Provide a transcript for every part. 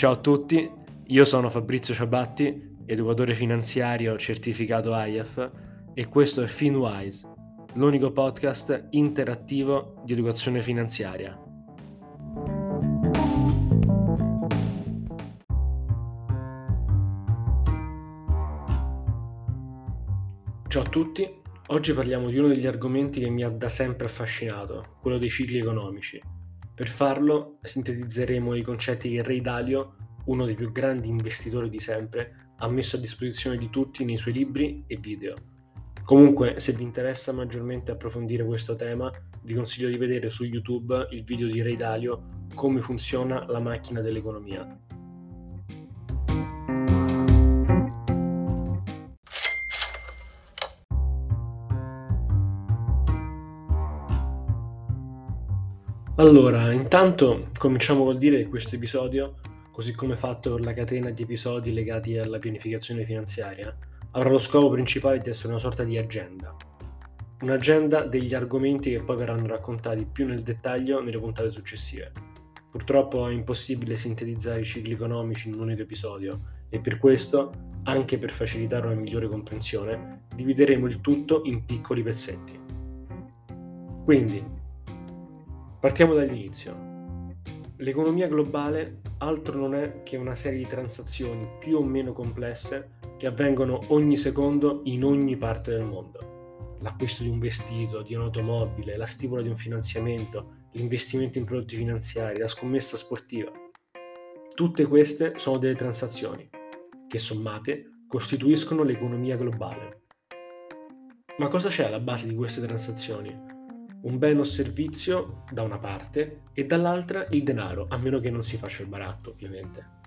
Ciao a tutti, io sono Fabrizio Ciabatti, educatore finanziario certificato IAF e questo è FinWise, l'unico podcast interattivo di educazione finanziaria. Ciao a tutti, oggi parliamo di uno degli argomenti che mi ha da sempre affascinato, quello dei cicli economici. Per farlo sintetizzeremo i concetti che Ray Dalio, uno dei più grandi investitori di sempre, ha messo a disposizione di tutti nei suoi libri e video. Comunque, se vi interessa maggiormente approfondire questo tema, vi consiglio di vedere su YouTube il video di Ray Dalio Come funziona la macchina dell'economia, Allora, intanto cominciamo col dire che questo episodio, così come fatto con la catena di episodi legati alla pianificazione finanziaria, avrà lo scopo principale di essere una sorta di agenda. Un'agenda degli argomenti che poi verranno raccontati più nel dettaglio nelle puntate successive. Purtroppo è impossibile sintetizzare i cicli economici in un unico episodio e per questo, anche per facilitare una migliore comprensione, divideremo il tutto in piccoli pezzetti. Quindi, Partiamo dall'inizio. L'economia globale altro non è che una serie di transazioni più o meno complesse che avvengono ogni secondo in ogni parte del mondo. L'acquisto di un vestito, di un'automobile, la stipula di un finanziamento, l'investimento in prodotti finanziari, la scommessa sportiva. Tutte queste sono delle transazioni che sommate costituiscono l'economia globale. Ma cosa c'è alla base di queste transazioni? Un bene o servizio da una parte e dall'altra il denaro, a meno che non si faccia il baratto ovviamente.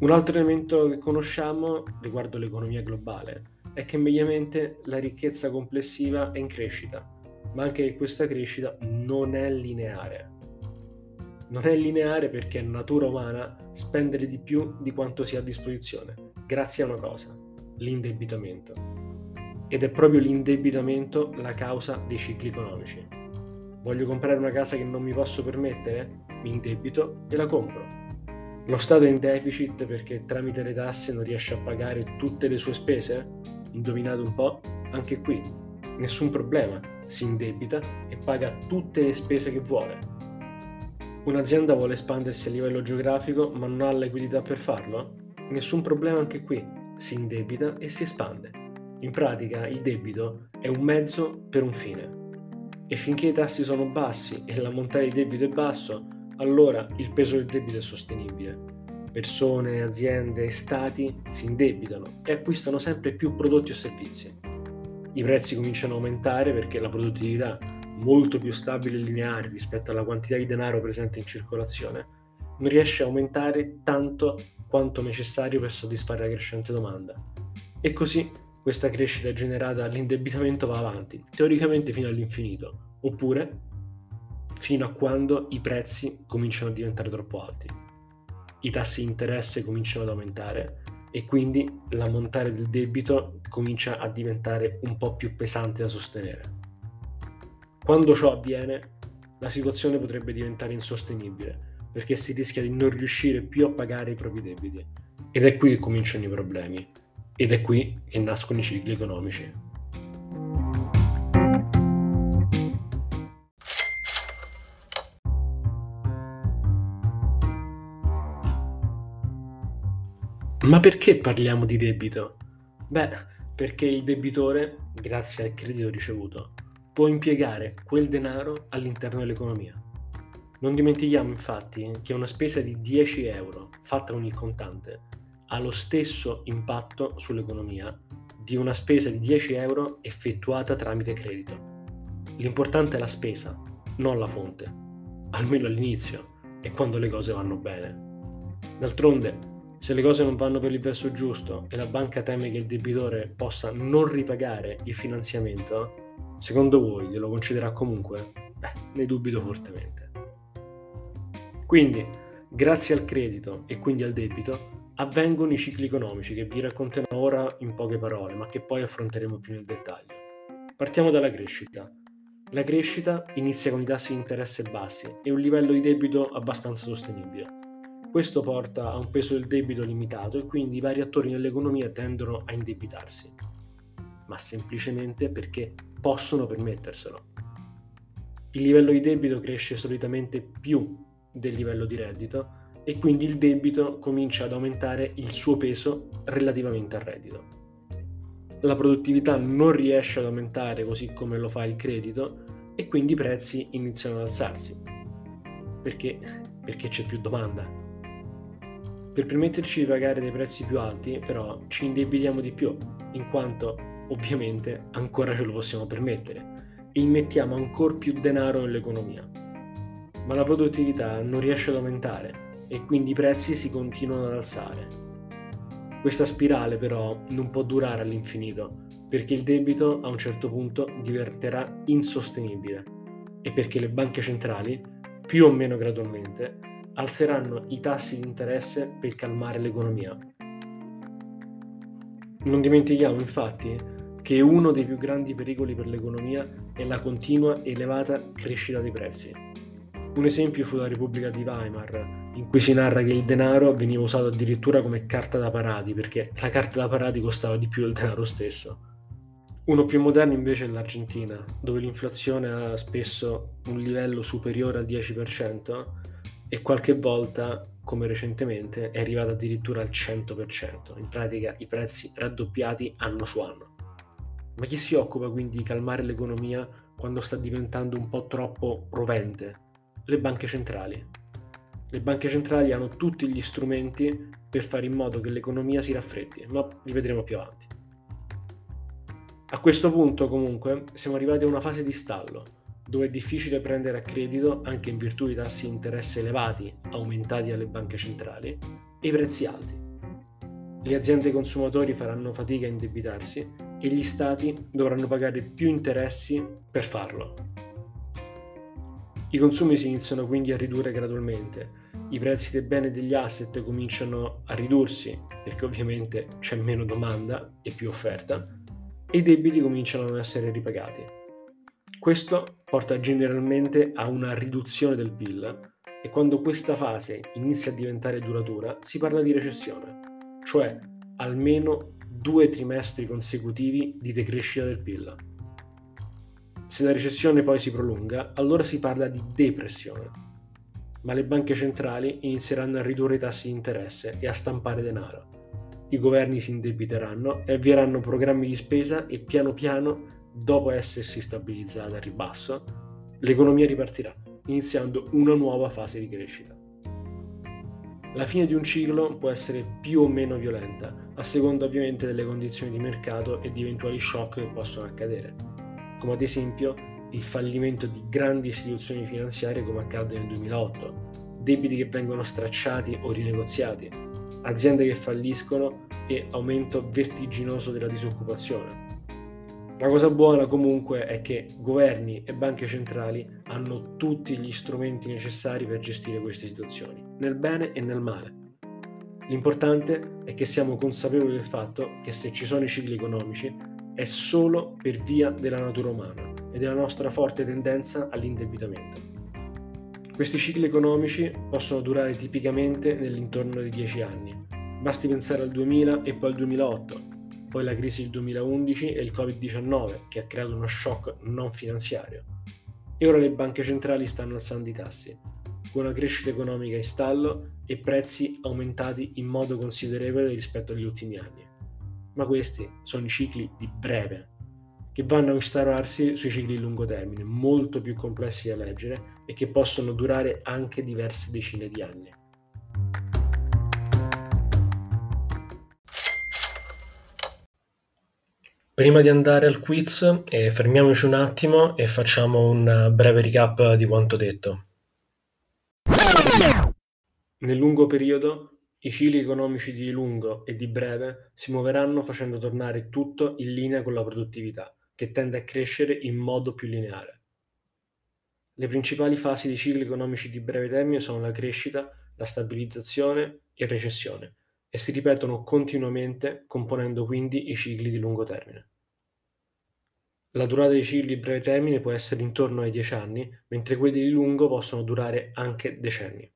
Un altro elemento che conosciamo riguardo l'economia globale è che mediamente la ricchezza complessiva è in crescita, ma anche che questa crescita non è lineare. Non è lineare perché è natura umana spendere di più di quanto si ha a disposizione, grazie a una cosa, l'indebitamento ed è proprio l'indebitamento la causa dei cicli economici. Voglio comprare una casa che non mi posso permettere? Mi indebito e la compro. Lo Stato è in deficit perché tramite le tasse non riesce a pagare tutte le sue spese? Indovinate un po'? Anche qui, nessun problema, si indebita e paga tutte le spese che vuole. Un'azienda vuole espandersi a livello geografico ma non ha la liquidità per farlo? Nessun problema anche qui, si indebita e si espande. In pratica il debito è un mezzo per un fine e finché i tassi sono bassi e l'ammontare di debito è basso, allora il peso del debito è sostenibile. Persone, aziende e stati si indebitano e acquistano sempre più prodotti o servizi. I prezzi cominciano a aumentare perché la produttività, molto più stabile e lineare rispetto alla quantità di denaro presente in circolazione, non riesce a aumentare tanto quanto necessario per soddisfare la crescente domanda. E così questa crescita generata dall'indebitamento va avanti, teoricamente fino all'infinito, oppure fino a quando i prezzi cominciano a diventare troppo alti. I tassi di interesse cominciano ad aumentare e quindi l'ammontare del debito comincia a diventare un po' più pesante da sostenere. Quando ciò avviene, la situazione potrebbe diventare insostenibile perché si rischia di non riuscire più a pagare i propri debiti. Ed è qui che cominciano i problemi ed è qui che nascono i cicli economici. Ma perché parliamo di debito? Beh, perché il debitore, grazie al credito ricevuto, può impiegare quel denaro all'interno dell'economia. Non dimentichiamo infatti che una spesa di 10 euro fatta con il contante ha lo stesso impatto sull'economia di una spesa di 10 euro effettuata tramite credito. L'importante è la spesa, non la fonte, almeno all'inizio e quando le cose vanno bene. D'altronde, se le cose non vanno per il verso giusto e la banca teme che il debitore possa non ripagare il finanziamento, secondo voi glielo concederà comunque? Beh, ne dubito fortemente. Quindi, grazie al credito e quindi al debito, avvengono i cicli economici che vi racconterò ora in poche parole, ma che poi affronteremo più nel dettaglio. Partiamo dalla crescita. La crescita inizia con i tassi di interesse bassi e un livello di debito abbastanza sostenibile. Questo porta a un peso del debito limitato e quindi i vari attori nell'economia tendono a indebitarsi, ma semplicemente perché possono permetterselo. Il livello di debito cresce solitamente più del livello di reddito e quindi il debito comincia ad aumentare il suo peso relativamente al reddito. La produttività non riesce ad aumentare così come lo fa il credito e quindi i prezzi iniziano ad alzarsi. Perché? Perché c'è più domanda. Per permetterci di pagare dei prezzi più alti, però, ci indebitiamo di più, in quanto ovviamente ancora ce lo possiamo permettere e immettiamo ancora più denaro nell'economia. Ma la produttività non riesce ad aumentare e quindi i prezzi si continuano ad alzare. Questa spirale però non può durare all'infinito perché il debito a un certo punto diventerà insostenibile e perché le banche centrali, più o meno gradualmente, alzeranno i tassi di interesse per calmare l'economia. Non dimentichiamo infatti che uno dei più grandi pericoli per l'economia è la continua elevata crescita dei prezzi. Un esempio fu la Repubblica di Weimar, in cui si narra che il denaro veniva usato addirittura come carta da parati, perché la carta da parati costava di più del denaro stesso. Uno più moderno invece è l'Argentina, dove l'inflazione ha spesso un livello superiore al 10%, e qualche volta, come recentemente, è arrivata addirittura al 100%, in pratica i prezzi raddoppiati anno su anno. Ma chi si occupa quindi di calmare l'economia quando sta diventando un po' troppo rovente? Le banche centrali. Le banche centrali hanno tutti gli strumenti per fare in modo che l'economia si raffreddi, ma li vedremo più avanti. A questo punto comunque siamo arrivati a una fase di stallo, dove è difficile prendere a credito anche in virtù di tassi di interesse elevati aumentati dalle banche centrali e i prezzi alti. Le aziende e i consumatori faranno fatica a indebitarsi e gli stati dovranno pagare più interessi per farlo. I consumi si iniziano quindi a ridurre gradualmente, i prezzi dei beni e degli asset cominciano a ridursi perché ovviamente c'è meno domanda e più offerta e i debiti cominciano a non essere ripagati. Questo porta generalmente a una riduzione del PIL e quando questa fase inizia a diventare duratura si parla di recessione, cioè almeno due trimestri consecutivi di decrescita del PIL. Se la recessione poi si prolunga, allora si parla di depressione, ma le banche centrali inizieranno a ridurre i tassi di interesse e a stampare denaro. I governi si indebiteranno e avvieranno programmi di spesa e piano piano dopo essersi stabilizzata al ribasso, l'economia ripartirà, iniziando una nuova fase di crescita. La fine di un ciclo può essere più o meno violenta, a seconda ovviamente delle condizioni di mercato e di eventuali shock che possono accadere, come ad esempio il fallimento di grandi istituzioni finanziarie come accadde nel 2008, debiti che vengono stracciati o rinegoziati, aziende che falliscono e aumento vertiginoso della disoccupazione, la cosa buona comunque è che governi e banche centrali hanno tutti gli strumenti necessari per gestire queste situazioni, nel bene e nel male. L'importante è che siamo consapevoli del fatto che se ci sono i cicli economici è solo per via della natura umana e della nostra forte tendenza all'indebitamento. Questi cicli economici possono durare tipicamente nell'intorno di 10 anni. Basti pensare al 2000 e poi al 2008, poi la crisi del 2011 e il Covid-19 che ha creato uno shock non finanziario. E ora le banche centrali stanno alzando i tassi, con una crescita economica in stallo e prezzi aumentati in modo considerevole rispetto agli ultimi anni. Ma questi sono cicli di breve, che vanno a instaurarsi sui cicli di lungo termine, molto più complessi da leggere e che possono durare anche diverse decine di anni. Prima di andare al quiz, eh, fermiamoci un attimo e facciamo un breve recap di quanto detto. Nel lungo periodo, i cicli economici di lungo e di breve si muoveranno facendo tornare tutto in linea con la produttività, che tende a crescere in modo più lineare. Le principali fasi dei cicli economici di breve termine sono la crescita, la stabilizzazione e recessione, e si ripetono continuamente componendo quindi i cicli di lungo termine. La durata dei cicli di breve termine può essere intorno ai 10 anni, mentre quelli di lungo possono durare anche decenni.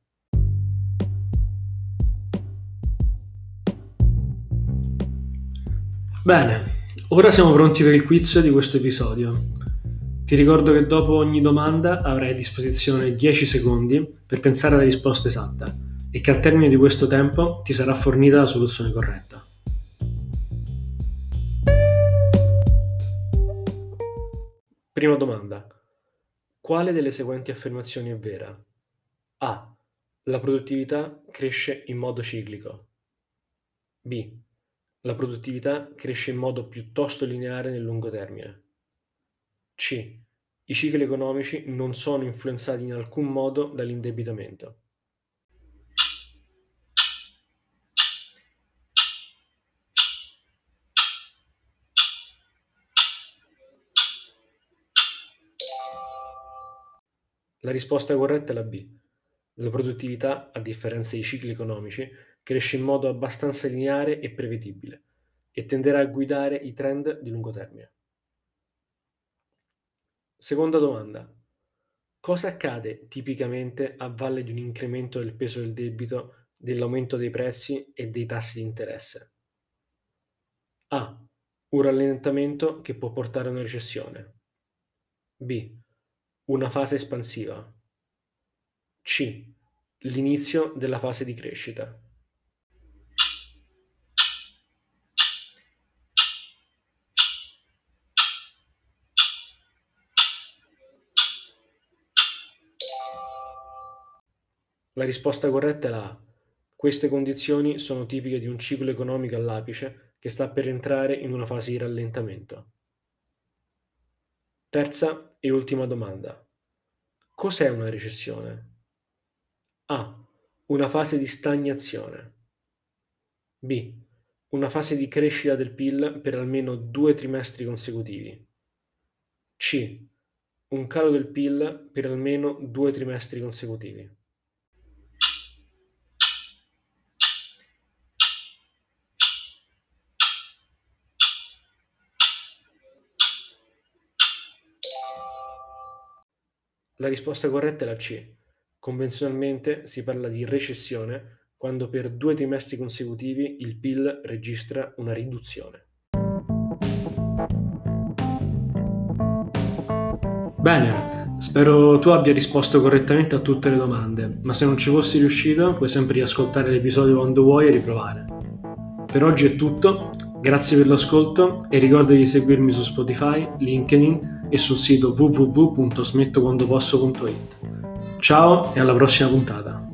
Bene, ora siamo pronti per il quiz di questo episodio. Ti ricordo che dopo ogni domanda avrai a disposizione 10 secondi per pensare alla risposta esatta e che al termine di questo tempo ti sarà fornita la soluzione corretta. Prima domanda. Quale delle seguenti affermazioni è vera? A. La produttività cresce in modo ciclico. B. La produttività cresce in modo piuttosto lineare nel lungo termine. C. I cicli economici non sono influenzati in alcun modo dall'indebitamento. La risposta corretta è la B. La produttività, a differenza dei cicli economici, cresce in modo abbastanza lineare e prevedibile e tenderà a guidare i trend di lungo termine. Seconda domanda. Cosa accade tipicamente a valle di un incremento del peso del debito, dell'aumento dei prezzi e dei tassi di interesse? A. Un rallentamento che può portare a una recessione. B. Una fase espansiva. C. L'inizio della fase di crescita. La risposta corretta è la A. Queste condizioni sono tipiche di un ciclo economico all'apice che sta per entrare in una fase di rallentamento. Terza e ultima domanda. Cos'è una recessione? A. Una fase di stagnazione. B. Una fase di crescita del PIL per almeno due trimestri consecutivi. C. Un calo del PIL per almeno due trimestri consecutivi. La risposta corretta è la C. Convenzionalmente si parla di recessione quando per due trimestri consecutivi il PIL registra una riduzione. Bene, spero tu abbia risposto correttamente a tutte le domande, ma se non ci fossi riuscito puoi sempre riascoltare l'episodio quando vuoi e riprovare. Per oggi è tutto, grazie per l'ascolto e ricorda di seguirmi su Spotify, LinkedIn e sul sito www.smettoquandoposso.it. Ciao e alla prossima puntata.